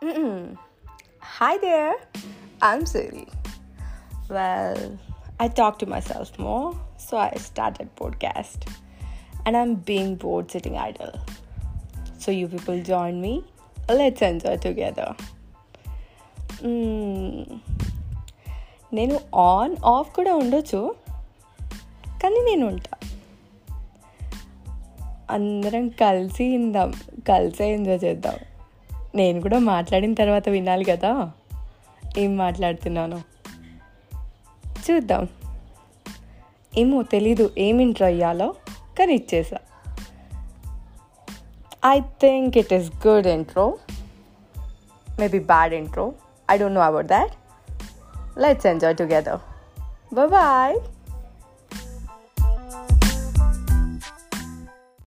Hi there, I'm Siri. Well, I talk to myself more, so I started podcast. And I'm being bored sitting idle. So you people join me. Let's enjoy together. నేను on off కూడా ఉండొచ్చు కానీ నేను ఉంటా అందరం కలిసి ఇందాం కలిసే enjoy చేద్దాం నేను కూడా మాట్లాడిన తర్వాత వినాలి కదా. ఏం మాట్లాడుతున్నాను. చూద్దాం. ఏమో తెలీదు ఏం ఇంట్రో అయ్యాలో కానీ ఇచ్చేసా. I think it is good intro maybe bad intro I don't know about that let's enjoy together bye